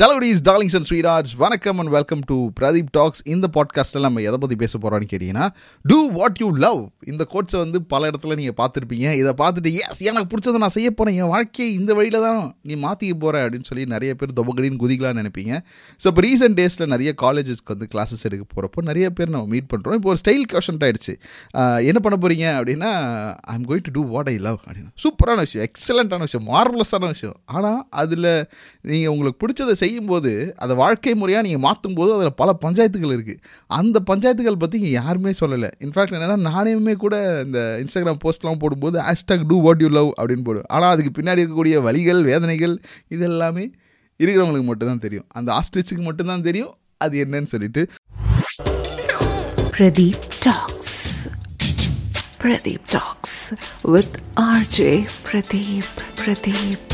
சலோடிஸ் darlings and sweethearts வணக்கம் and welcome to Pradeep talks இந்த பாட்காஸ்ட்டில் நம்ம எதை பற்றி பேச போகிறோம்னு கேட்டிங்கன்னா டூ வாட் யூ லவ் இந்த கோட்ஸை வந்து பல இடத்துல நீங்கள் பார்த்துருப்பீங்க. இதை பார்த்துட்டு எஸ் எனக்கு பிடிச்சதை நான் செய்ய போகிறேன் என் வாழ்க்கையை இந்த வழியில் தான் நீ மாற்றிக்க போகிற அப்படின்னு சொல்லி நிறைய பேர் தொபகடின்னு குதிக்கலாம்னு நினைப்பீங்க. ஸோ இப்போ ரீசெண்ட் டேஸில் நிறைய காலேஜஸ்க்கு வந்து கிளாஸஸ் எடுக்க போகிறப்போ நிறைய பேர் நம்ம மீட் பண்ணுறோம் இப்போ ஒரு ஸ்டைல் கொஷன்ட் ஆகிடுச்சு என்ன பண்ண போகிறீங்க அப்படின்னா I am going to do what I love அப்படின்னு சூப்பரான விஷயம் எக்ஸலண்ட்டான விஷயம் மார்வலஸான விஷயம். ஆனால் அதில் நீங்கள் உங்களுக்கு பிடிச்சதை செய்யும்போது அதை வாழ்க்கை முறையாக நீங்கள் மாற்றும் போது அதில் பல பஞ்சாயத்துகள் இருக்குது அந்த பஞ்சாயத்துகள் பற்றி இங்கே யாருமே சொல்லலை. இன்ஃபேக்ட் என்னென்னா நானேமே கூட இந்த இன்ஸ்டாகிராம் போஸ்ட்லாம் போடும்போது hashtag do what you love அப்படின்னு போடும் ஆனால் அதுக்கு பின்னாடி இருக்கக்கூடிய வலிகள் வேதனைகள் இது எல்லாமே இருக்கிறவங்களுக்கு மட்டும்தான் தெரியும். அந்த ஆஸ்ட்ரிச்சுக்கு மட்டும்தான் தெரியும். அது என்னன்னு சொல்லிட்டு. Pradeep talks. Pradeep talks with RJ Pradeep Pradeep.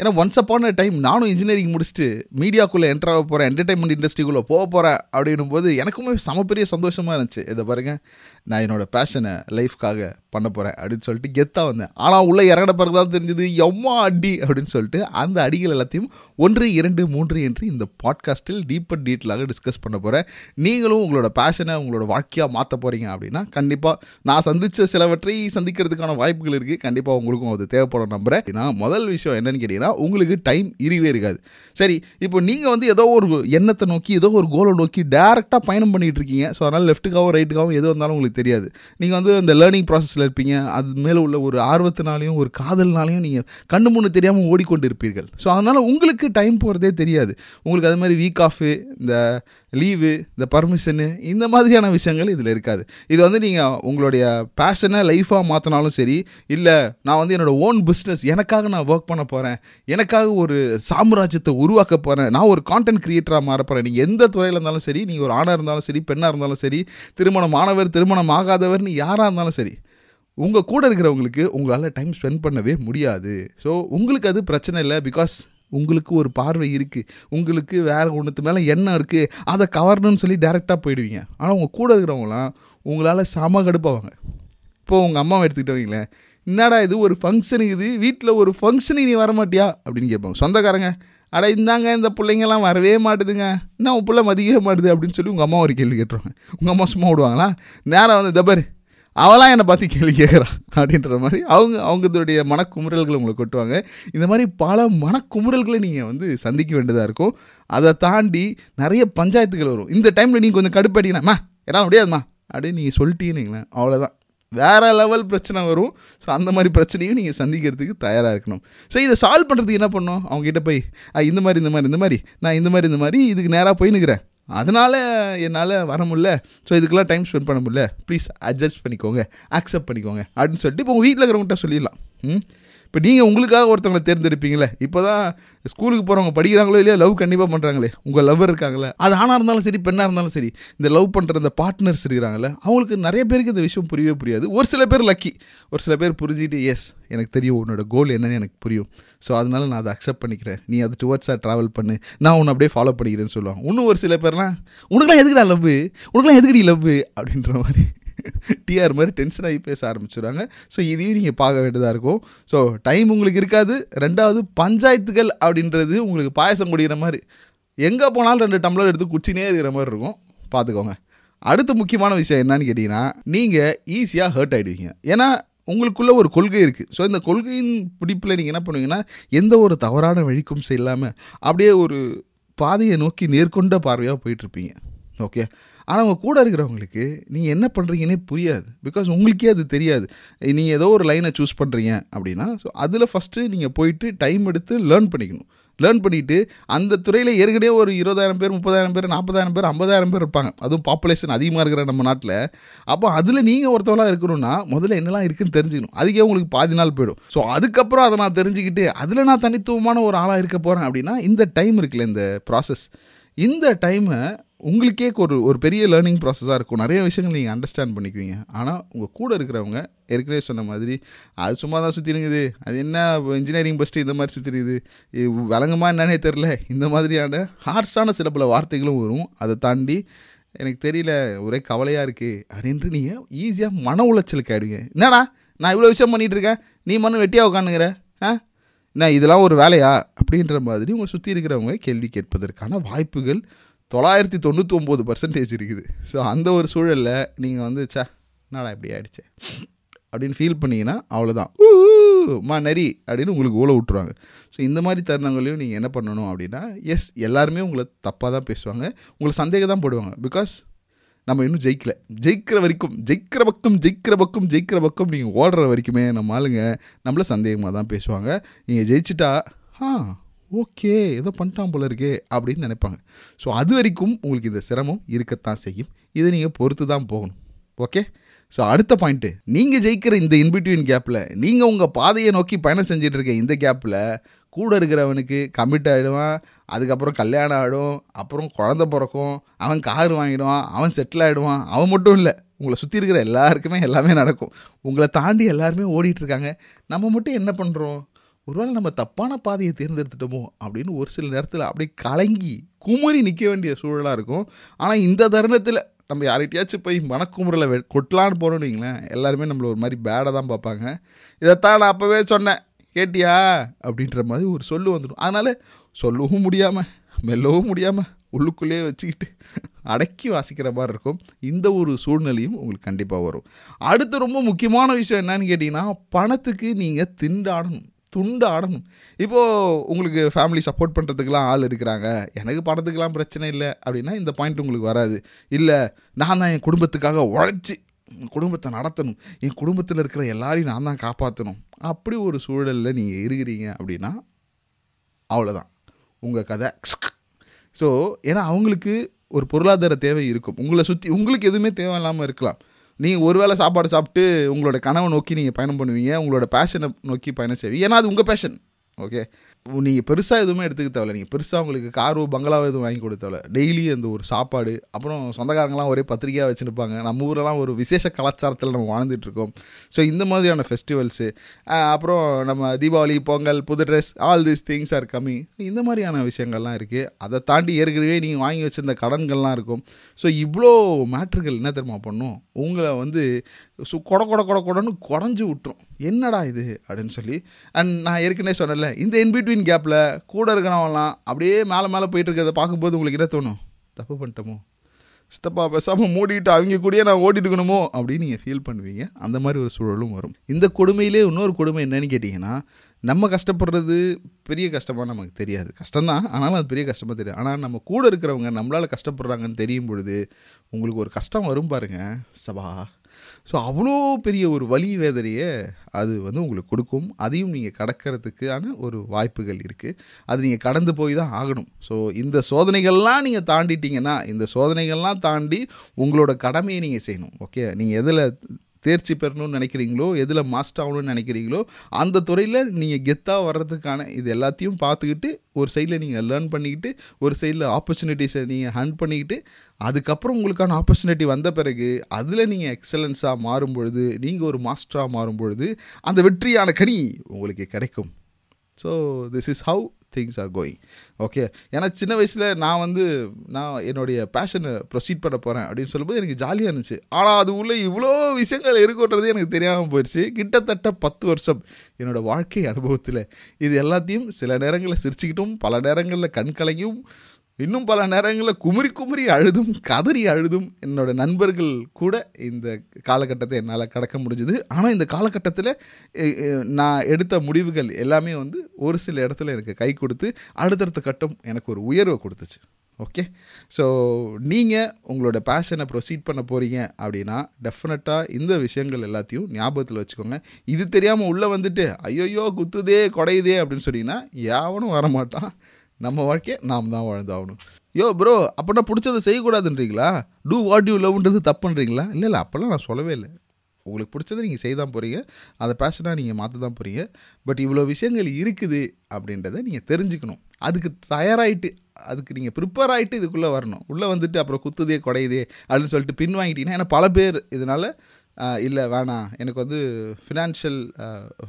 ஏன்னா ஒன்ஸ் அப்பான அ டைம் நானும் இன்ஜினியரிங் முடிச்சுட்டு மீடியாக்குள்ளே என்டர் ஆக போகிறேன் என்டர்டைன்மெண்ட் இண்டஸ்ட்ரிக்குள்ளே போக போகிறேன் அப்படின்னும் போது எனக்குமே செம பெரிய சந்தோஷமாக இருந்துச்சு. இதை பாருங்கள் நான் என்னோட பேஷனை லைஃப்காக பண்ண போகிறேன் அப்படின்னு சொல்லிட்டு கெத்தாக வந்தேன். ஆனால் உள்ளே இறங்கின பிறகு தான் தெரிஞ்சது எம்மா அடி அப்படின்னு சொல்லிட்டு அந்த அடிகள் எல்லாத்தையும் ஒன்று இரண்டு மூன்று என்று இந்த பாட்காஸ்ட்டில் டீப்பர் டீட்டெயிலாக டிஸ்கஸ் பண்ண போகிறேன் நீங்களும் உங்களோட பேஷனை உங்களோட வாழ்க்கையாக மாற்ற போகிறீங்க அப்படின்னா கண்டிப்பாக நான் சந்தித்த சிலவற்றை சந்திக்கிறதுக்கான வாய்ப்புகள் இருக்குது கண்டிப்பாக உங்களுக்கும் அது தேவைப்படும் நம்புகிறேன் ஏன்னா முதல் விஷயம் என்னென்னு கேட்டிங்கன்னா உங்களுக்கு டைம் இருவே இருக்காது. சரி இப்போ நீங்கள் வந்து ஏதோ ஒரு எண்ணத்தை நோக்கி ஏதோ ஒரு கோலை நோக்கி டேரெக்டாக பயணம் பண்ணிகிட்டு இருக்கீங்க. ஸோ அதனால் லெஃப்ட்டுக்காகவும் ரைட்டுக்காகவும் எது வந்தாலும் உங்களுக்கு தெரியாது. நீங்கள் வந்து அந்த லேர்னிங் ப்ராசஸில் இருப்பீங்க. அது மேலே உள்ள ஒரு ஆர்வத்தினாலையும் ஒரு காதல்னாலையும் நீங்கள் கண்ணு முன்னு தெரியாமல் ஓடிக்கொண்டு இருப்பீர்கள் ஸோ அதனால் உங்களுக்கு டைம் போகிறதே தெரியாது. உங்களுக்கு அது மாதிரி வீக் ஆஃபு இந்த லீவு இந்த பர்மிஷனு இந்த மாதிரியான விஷயங்கள் இதில் இருக்காது. இது வந்து நீங்கள் உங்களுடைய பேஷனை லைஃபாக மாற்றினாலும் சரி இல்லை நான் வந்து என்னோடய ஓன் பிஸ்னஸ் எனக்காக நான் ஒர்க் பண்ண போகிறேன் எனக்காக ஒரு சாம்ராஜ்யத்தை உருவாக்க போகிறேன் நான் ஒரு கான்டென்ட் க்ரியேட்டராக மாற போகிறேன் நீங்கள் எந்த துறையில் இருந்தாலும் சரி நீங்கள் ஒரு ஆணாக இருந்தாலும் சரி பெண்ணாக இருந்தாலும் சரி திருமணம் ஆனவர் திருமணம் ஆகாதவர்னு யாராக இருந்தாலும் சரி உங்கள் கூட இருக்கிறவங்களுக்கு உங்களால் டைம் ஸ்பெண்ட் பண்ணவே முடியாது. ஸோ உங்களுக்கு அது பிரச்சனை இல்லை பிகாஸ் உங்களுக்கு ஒரு பார்வை இருக்குது உங்களுக்கு வேறு ஒன்றுத்து மேலே எண்ணம் இருக்குது அதை கவரணும்னு சொல்லி டேரெக்டாக போயிடுவீங்க. ஆனால் உங்கள் கூட இருக்கிறவங்களாம் உங்களால் செம கடுப்பாவாங்க. இப்போது உங்கள் அம்மாவை எடுத்துக்கிட்டவங்களேன் என்னடா இது ஒரு ஃபங்க்ஷனுக்கு இது? வீட்டில் ஒரு ஃபங்க்ஷனுக்கு நீ வரமாட்டியா? அப்படின்னு கேட்பாங்க. சொந்தக்காரங்க அட இந்தாங்க இந்த பிள்ளைங்கெல்லாம் வரவே மாட்டுதுங்க. என்ன உன் பிள்ளை மதிக்கவே மாட்டுது? அப்படின்னு சொல்லி உங்கள் அம்மா ஒரு கேள்வி கேட்டுருவாங்க. உங்கள் அம்மா சும்மா விடுவாங்களா நேராக வந்து தபர் அவளாம் என்னை பார்த்து கேள்வி கேட்குறான் அப்படின்ற மாதிரி அவங்க அவங்களுடைய மனக்குமுறல்களை உங்களை கொட்டுவாங்க. இந்த மாதிரி பல மனக்குமுறல்களை நீங்கள் வந்து சந்திக்க வேண்டியதாக இருக்கும். அதை தாண்டி நிறைய பஞ்சாயத்துகள் வரும். இந்த டைமில் நீங்கள் கொஞ்சம் கடுப்படினா எல்லாம் முடியாதுமா அப்படின்னு நீங்கள் சொல்லிட்டீங்கன்னு அவ்வளோதான் வேறு லெவல் பிரச்சனை வரும். ஸோ அந்த மாதிரி பிரச்சனையும் நீங்கள் சந்திக்கிறதுக்கு தயாராக இருக்கணும். ஸோ இதை சால்வ் பண்ணுறதுக்கு என்ன பண்ணணும்? அவங்ககிட்ட போய் "ஆ, இந்த மாதிரி இந்த மாதிரி இந்த மாதிரி நான் இந்த மாதிரி இந்த மாதிரி இதுக்கு நேராக போய் நிற்கிறேன் அதனால் என்னால் வர முடியல. ஸோ இதுக்கெல்லாம் டைம் ஸ்பெண்ட் பண்ண முடியல. ப்ளீஸ் அட்ஜஸ்ட் பண்ணிக்கோங்க. அக்செப்ட் பண்ணிக்கோங்க. அப்படின்னு சொல்லிட்டு இப்போ உங்கள் வீட்டில் இருக்கிறவங்ககிட்ட சொல்லிடலாம். ம்? இப்போ நீங்கள் உங்களுக்காக ஒருத்தவங்களை தேர்ந்தெடுப்பீங்களே இப்போ தான் ஸ்கூலுக்கு போகிறவங்க படிக்கிறாங்களோ இல்லையா லவ் கண்டிப்பாக பண்ணுறாங்களே உங்கள் லவ்வர் இருக்காங்களே அது ஆணாக இருந்தாலும் சரி பெண்ணாக இருந்தாலும் சரி இந்த லவ் பண்ணுற இந்த பார்ட்னர்ஸ் இருக்கிறாங்களே அவங்களுக்கு நிறைய பேருக்கு இந்த விஷயம் புரியவே புரியாது. ஒரு சில பேர் லக்கி ஒரு சில பேர் புரிஞ்சுக்கிட்டு எஸ் எனக்கு தெரியும் உன்னோட கோல் என்னன்னு எனக்கு புரியும். ஸோ அதனால நான் அதை அக்செப்ட் பண்ணிக்கிறேன். நீ அது டுவர்ட்ஸாக ட்ராவல் பண்ணு. நான் உன்னை அப்படியே ஃபாலோ பண்ணிக்கிறேன்னு சொல்லுவாங்க. இன்னும் ஒரு சில பேர்லாம் உனக்குலாம் எதுக்குடா லவ் உனக்குலாம் எதுக்குடி லவ் அப்படின்ற மாதிரி. டிஆர் மாதிரி டென்ஷன் ஆகி பேச ஆரம்பிச்சிடுவாங்க ஸோ இதையும் நீங்கள் பார்க்க வேண்டியதாக இருக்கும். ஸோ டைம் உங்களுக்கு இருக்காது. ரெண்டாவது பஞ்சாயத்துகள் அப்படின்றது உங்களுக்கு பாயசம் குடிக்கிற மாதிரி. எங்கே போனாலும் ரெண்டு டம்ளர் எடுத்து குச்சினே இருக்கிற மாதிரி இருக்கும். பார்த்துக்கோங்க. அடுத்த முக்கியமான விஷயம் என்னன்னு கேட்டிங்கன்னா நீங்கள் ஈஸியாக ஹர்ட் ஆகிடுவீங்க ஏன்னா உங்களுக்குள்ளே ஒரு கொள்கை இருக்குது ஸோ இந்த கொள்கையின் பிடிப்பில் நீங்கள் என்ன பண்ணுவீங்கன்னா எந்த ஒரு தவறான வழிக்கும் செய்யலாமல் அப்படியே ஒரு பாதையை நோக்கி நேர்கொண்ட பார்வையாக போயிட்டுருப்பீங்க ஓகே ஆனால் உங்கள் கூட இருக்கிறவங்களுக்கு நீங்கள் என்ன பண்ணுறீங்கன்னே புரியாது. பிகாஸ் உங்களுக்கே அது தெரியாது. நீங்கள் ஏதோ ஒரு லைனை சூஸ் பண்ணுறீங்க அப்படின்னா ஸோ அதில் ஃபஸ்ட்டு நீங்கள் போயிட்டு டைம் எடுத்து லேர்ன் பண்ணிக்கணும். லேர்ன் பண்ணிவிட்டு அந்த துறையில் ஏற்கனவே ஒரு இருபதாயிரம் பேர் முப்பதாயிரம் பேர் நாற்பதாயிரம் பேர் ஐம்பதாயிரம் பேர் இருப்பாங்க. அதுவும் பாப்புலேஷன் அதிகமாக இருக்கிற நம்ம நாட்டில். அப்போ அதில் நீங்கள் ஒருத்தவளாக இருக்கணும்னா முதல்ல என்னெல்லாம் இருக்குன்னு தெரிஞ்சுக்கணும். அதுக்கே உங்களுக்கு பாதி நாள் போயிடும். ஸோ அதுக்கப்புறம் அதை நான் தெரிஞ்சுக்கிட்டு அதில் நான் தனித்துவமான ஒரு ஆளாக இருக்க போகிறேன் அப்படின்னா இந்த டைம் இருக்குல்ல இந்த ப்ராசஸ் இந்த டைமை உங்களுக்கே ஒரு ஒரு பெரிய லேர்னிங் ப்ராசஸாக இருக்கும். நிறைய விஷயங்கள் நீங்கள் அண்டர்ஸ்டாண்ட் பண்ணிக்குவீங்க. ஆனால் உங்கள் கூட இருக்கிறவங்க ஏற்கனவே சொன்ன மாதிரி அது சும்மா தான் சுற்றிருங்குது அது என்ன இன்ஜினியரிங் பஸ்ட்டு இந்த மாதிரி சுற்றிருக்குது இது என்னன்னே தெரில இந்த மாதிரியான ஹார்ஷான சில பல வார்த்தைகளும் வரும். அதை தாண்டி எனக்கு தெரியல. ஒரே கவலையாக இருக்குது அப்படின்ட்டு நீங்கள் ஈஸியாக மன உளைச்சலுக்கு ஆகிடுங்க என்னடா? நான் இவ்வளோ விஷயம் பண்ணிகிட்டு இருக்கேன். நீ மண்ணு வெட்டியாக உட்காந்துங்கிற ஆ? நான் இதெல்லாம் ஒரு வேலையா? அப்படின்ற மாதிரி உங்களை சுற்றி இருக்கிறவங்க கேள்வி கேட்பதற்கான வாய்ப்புகள் தொள்ளாயிரத்தி தொண்ணூற்றி ஒம்பது பர்சன்டேஜ் இருக்குது. ஸோ அந்த ஒரு சூழலில் நீங்கள் வந்து சே என்னடா இப்படி ஆயிடுச்சு? அப்படின்னு ஃபீல் பண்ணிங்கன்னா அவ்வளோதான் மா நரி அப்படின்னு உங்களுக்கு ஊழ விட்டுருவாங்க. ஸோ இந்த மாதிரி தருணங்களையும் நீங்கள் என்ன பண்ணணும் அப்படின்னா எஸ் எல்லாருமே உங்களை தப்பாக தான் பேசுவாங்க. உங்களை சந்தேகம் தான் போடுவாங்க. பிகாஸ் நம்ம இன்னும் ஜெயிக்கல. ஜெயிக்கிற வரைக்கும் ஜெயிக்கிற பக்கம் ஜெயிக்கிற பக்கம் ஜெயிக்கிற பக்கம் நீங்கள் ஓடுற வரைக்குமே நம்ம ஆளுங்க நம்மள சந்தேகமாக தான் பேசுவாங்க. நீங்கள் ஜெயிச்சிட்டா ஆ ஓகே ஏதோ பண்ணிட்டான் போல இருக்கே அப்படின்னு நினைப்பாங்க. ஸோ அது வரைக்கும் உங்களுக்கு இந்த சிரமம் இருக்கத்தான் செய்யும். இதை நீங்கள் பொறுத்து தான் போகணும். ஓகே? ஸோ அடுத்த பாயிண்ட்டு நீங்கள் ஜெயிக்கிற இந்த இன்பிட்வீன் கேப்பில் நீங்கள் உங்கள் பாதையை நோக்கி பயணம் செஞ்சுட்டு இருக்க இந்த கேப்பில் கூட இருக்கிறவனுக்கு கமிட் ஆகிடுவான் அதுக்கப்புறம் கல்யாணம் ஆகிடும் அப்புறம் குழந்த பிறக்கும் அவன் கார் வாங்கிடுவான் அவன் செட்டில் ஆகிடுவான் அவன் மட்டும் இல்லை உங்களை சுற்றி இருக்கிற எல்லாருக்குமே எல்லாமே நடக்கும். உங்களை தாண்டி எல்லாருமே ஓடிட்டுருக்காங்க. நம்ம மட்டும் என்ன பண்ணுறோம் ஒருவேளை நம்ம தப்பான பாதையை தேர்ந்தெடுத்துட்டோமோ அப்படின்னு ஒரு சில நேரத்தில் அப்படியே கலங்கி குமரி நிற்க வேண்டிய சூழலாக இருக்கும். ஆனால் இந்த தருணத்தில் நம்ம யார்கிட்டயாச்சும் போய் மனக்குமுறையில் வெ கொட்டலான்னு போகிறோன்னு வைங்களேன் எல்லாருமே நம்மளை ஒரு மாதிரி பேடாக தான் பார்ப்பாங்க. இதைத்தான் நான் அப்போவே சொன்னேன். கேட்டியா? அப்படின்ற மாதிரி ஒரு சொல்லு வந்துடும். அதனால் சொல்லவும் முடியாமல் மெல்லவும் முடியாமல் உள்ளுக்குள்ளேயே வச்சுக்கிட்டு அடக்கி வாசிக்கிற மாதிரி இருக்கும். இந்த ஒரு சூழ்நிலையும் உங்களுக்கு கண்டிப்பாக வரும். அடுத்து ரொம்ப முக்கியமான விஷயம் என்னன்னு கேட்டிங்கன்னா பணத்துக்கு நீங்கள் திண்டாடணும். துண்டு ஆடணும். இப்போது உங்களுக்கு ஃபேமிலி சப்போர்ட் பண்ணுறதுக்கெலாம் ஆள் இருக்கிறாங்க. எனக்கு பணத்துக்கெலாம் பிரச்சனை இல்லை அப்படின்னா இந்த பாயிண்ட் உங்களுக்கு வராது. இல்லை நான் தான் என் குடும்பத்துக்காக உழைச்சி குடும்பத்தை நடத்தணும். என் குடும்பத்தில் இருக்கிற எல்லாரையும் நான் தான் காப்பாற்றணும் அப்படி ஒரு சூழலில் நீங்கள் இருக்கிறீங்க அப்படின்னா அவ்வளோதான் உங்கள் கதை. ஸோ ஏன்னா அவங்களுக்கு ஒரு பொருளாதார தேவை இருக்கும். உங்களை சுற்றி உங்களுக்கு எதுவுமே தேவையில்லாமல் இருக்கலாம். நீங்கள் ஒரு வேளை சாப்பாடு சாப்பிட்டு உங்களோட கனவை நோக்கி நீங்கள் பயணம் பண்ணுவீங்க உங்களோட பேஷனை நோக்கி பயணம் செய்வீங்க. ஏன்னா அது உங்கள் பேஷன் ஓகே நீங்கள் பெருசாக எதுவுமே எடுத்துக்க தேவையில்ல. நீங்கள் பெருசாக உங்களுக்கு காரோ பங்களாவோ எதுவும் வாங்கி கொடுக்க தேவையில்ல. டெய்லி அந்த ஒரு சாப்பாடு அப்புறம் சொந்தக்காரங்களாம் ஒரே பத்திரிக்கையாக வச்சுருப்பாங்க. நம்ம ஊரெலாம் ஒரு விசேஷ கலாச்சாரத்தில் நம்ம வாழ்ந்துட்டுருக்கோம் ஸோ இந்த மாதிரியான ஃபெஸ்டிவல்ஸு அப்புறம் நம்ம தீபாவளி பொங்கல் புது dress all these things are coming இந்த மாதிரியான விஷயங்கள்லாம் இருக்குது அதை தாண்டி ஏற்கனவே நீங்கள் வாங்கி வச்சுருந்த கடன்கள்லாம் இருக்கும். ஸோ இவ்வளோ மேட்ருகள் என்ன தெரியுமா பண்ணும்? உங்களை வந்து சு கொட கொட கொட கொடன்னு குறைஞ்சி விட்டுரும். என்னடா இது? அப்படின்னு சொல்லி அண்ட் நான் ஏற்கனவே சொன்னல இந்த இன்பிட்வீன் கேப்பில் கூட இருக்கிறவங்களாம் அப்படியே மேலே மேலே போயிட்டு இருக்கிறத பார்க்கும்போது உங்களுக்கு என்ன தோணும்? தப்பு பண்ணிட்டோமோ? சித்தப்பா பேசாமல் மூடிட்டு அவங்க கூடயே நான் ஓடிட்டு இருக்கணுமோ? அப்படின்னு நீங்கள் ஃபீல் பண்ணுவீங்க. அந்த மாதிரி ஒரு சூழலும் வரும். இந்த கொடுமையிலே இன்னொரு கொடுமை என்னன்னு கேட்டிங்கன்னா நம்ம கஷ்டப்படுறது பெரிய கஷ்டமாக நமக்கு தெரியாது. கஷ்டம்தான். ஆனாலும் அது பெரிய கஷ்டமாக தெரியும் ஆனால் நம்ம கூட இருக்கிறவங்க நம்மளால் கஷ்டப்படுறாங்கன்னு தெரியும் பொழுது உங்களுக்கு ஒரு கஷ்டம் வரும் பாருங்கள் சபா. ஸோ அவ்வளோ பெரிய ஒரு வலி வேதனையை அது வந்து உங்களுக்கு கொடுக்கும். அதையும் நீங்கள் கடக்கிறதுக்கான ஒரு வாய்ப்புகள் இருக்குது அது நீங்கள் கடந்து போய் தான் ஆகணும். ஸோ இந்த சோதனைகள்லாம் நீங்கள் தாண்டிட்டீங்கன்னா இந்த சோதனைகள்லாம் தாண்டி உங்களோட கடமையை நீங்கள் செய்யணும். ஓகே நீங்கள் எதில் தேர்ச்சி பெறணும்னு நினைக்கிறீங்களோ எதில் மாஸ்டர் ஆகணும்னு நினைக்கிறீங்களோ அந்த துறையில் நீங்கள் கெத்தாக வர்றதுக்கான இது எல்லாத்தையும் பார்த்துக்கிட்டு ஒரு சைடில் நீங்கள் லேர்ன் பண்ணிக்கிட்டு ஒரு சைடில் ஆப்பர்ச்சுனிட்டிஸை நீங்கள் ஹண்ட் பண்ணிக்கிட்டு அதுக்கப்புறம் உங்களுக்கான ஆப்பர்ச்சுனிட்டி வந்த பிறகு அதில் நீங்கள் எக்ஸலன்ஸாக மாறும் பொழுது நீங்கள் ஒரு மாஸ்டராக மாறும் பொழுது அந்த வெற்றியான கனி உங்களுக்கு கிடைக்கும். So this is how things are going okay ஏன்னா சின்ன வயசில் நான் வந்து நான் என்னுடைய பேஷனை ப்ரொசீட் பண்ண போகிறேன் அப்படின்னு சொல்லும்போது எனக்கு ஜாலியாக இருந்துச்சு. ஆனால் அது உள்ளே இவ்வளோ விஷயங்கள் இருக்குன்றது எனக்கு தெரியாமல் போயிடுச்சு கிட்டத்தட்ட பத்து வருஷம் என்னோடய வாழ்க்கை அனுபவத்தில் இது எல்லாத்தையும் சில நேரங்களில் சிரிச்சுக்கிட்டும் பல நேரங்களில் கண் கலங்கியும் இன்னும் பல நேரங்களில் குமுறி குமுறி அழுதும் கதறி அழுதும் என்னோட நண்பர்கள் கூட இந்த காலகட்டத்தை என்னால் கடக்க முடிஞ்சுது. ஆனால் இந்த காலகட்டத்தில் நான் எடுத்த முடிவுகள் எல்லாமே வந்து ஒரு சில இடத்துல எனக்கு கை கொடுத்து அடுத்தடுத்த கட்டம் எனக்கு ஒரு உயர்வை கொடுத்துச்சு. ஓகே? ஸோ நீங்கள் உங்களோட பேஷனை ப்ரொசீட் பண்ண போகிறீங்க அப்படின்னா டெஃபினட்டாக இந்த விஷயங்கள் எல்லாத்தையும் ஞாபகத்தில் வச்சுக்கோங்க. இது தெரியாமல் உள்ளே வந்துட்டு ஐயோயோ குத்துதே குடையுதே அப்படின்னு சொன்னீங்கன்னா யாவனும் வரமாட்டான். நம்ம வாழ்க்கையை நாம் தான் வாழ்ந்தாகணும். யோ ப்ரோ அப்படின்னா பிடிச்சதை செய்யக்கூடாதுன்றீங்களா? டூ வாட் யூ லவ்ன்றது தப்புன்றீங்களா? இல்லை இல்லை அப்போல்லாம் நான் சொல்லவே இல்லை. உங்களுக்கு பிடிச்சதை நீங்கள் செய்ய தான் போகிறீங்க அதை பேஷனாக நீங்கள் மாற்ற தான் போகிறீங்க பட் இவ்வளோ விஷயங்கள் இருக்குது அப்படின்றத நீங்கள் தெரிஞ்சுக்கணும். அதுக்கு தயாராகிட்டு அதுக்கு நீங்கள் ப்ரிப்பேர் ஆகிட்டு இதுக்குள்ளே வரணும். உள்ளே வந்துட்டு அப்புறம் குத்துதே குடையுதே அப்படின்னு சொல்லிட்டு பின் வாங்கிட்டீங்கன்னா ஏன்னா பல பேர் இதனால் இல்லை வேணாம் எனக்கு வந்து ஃபினான்ஷியல்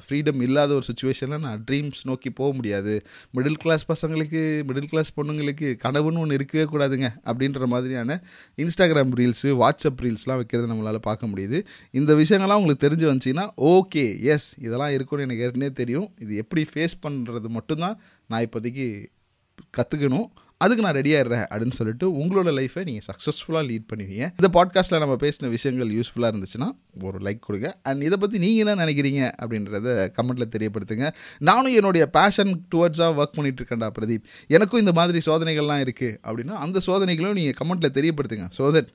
ஃப்ரீடம் இல்லாத ஒரு சுச்சுவேஷனில் நான் ட்ரீம்ஸ் நோக்கி போக முடியாது. மிடில் கிளாஸ் பசங்களுக்கு மிடில் கிளாஸ் பொண்ணுங்களுக்கு கனவுன்னு ஒன்று இருக்கவே கூடாதுங்க அப்படின்ற மாதிரியான இன்ஸ்டாகிராம் ரீல்ஸு வாட்ஸ்அப் ரீல்ஸ்லாம் வைக்கிறது நம்மளால் பார்க்க முடியுது. இந்த விஷயங்கள்லாம் உங்களுக்கு தெரிஞ்சு வந்துச்சின்னா ஓகே எஸ் இதெல்லாம் இருக்கும்னு எனக்கு ஏற்கனவே தெரியும். இது எப்படி ஃபேஸ் பண்ணுறது மட்டும்தான் நான் இப்போதைக்கு கற்றுக்கணும் அதுக்கு நான் ரெடியாகிடுறேன் அப்படின்னு சொல்லிட்டு உங்களோட லைஃப்பை நீங்கள் சக்ஸஸ்ஃபுல்லாக லீட் பண்ணுவீங்க. இந்த பாட்காஸ்ட்டில் நம்ம பேசின விஷயங்கள் யூஸ்ஃபுல்லாக இருந்துச்சுன்னா ஒரு லைக் கொடுங்க. அண்ட் இதை பற்றி நீங்கள் என்ன நினைக்கிறீங்க அப்படின்றத கமெண்ட்டில் தெரியப்படுத்துங்க. நானும் என்னுடைய பேஷன் டுவர்ட்ஸாக ஒர்க் பண்ணிகிட்டு இருக்கேன்டா பிரதீப். எனக்கும் இந்த மாதிரி சோதனைகள்லாம் இருக்குது அப்படின்னா அந்த சோதனைகளும் நீங்கள் கமெண்ட்டில் தெரியப்படுத்துங்க. ஸோ தட்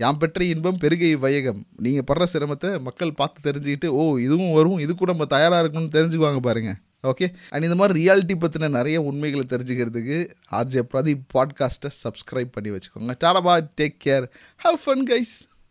யாம் பெற்ற இன்பம் பெருகை வையகம். நீங்கள் படுற சிரமத்தை மக்கள் பார்த்து தெரிஞ்சுக்கிட்டு ஓ இதுவும் வரும். இது கூட நம்ம தயாராக இருக்கணும்னு தெரிஞ்சுக்குவாங்க பாருங்கள் ஓகே? அண்ட் இந்த மாதிரி ரியாலிட்டி பற்றின நிறைய உண்மைகளை தெரிஞ்சுக்கிறதுக்கு ஆர்ஜே பிரதீப் பாட்காஸ்ட்டை சப்ஸ்கிரைப் பண்ணி வச்சுக்கோங்க. Tata take care have fun guys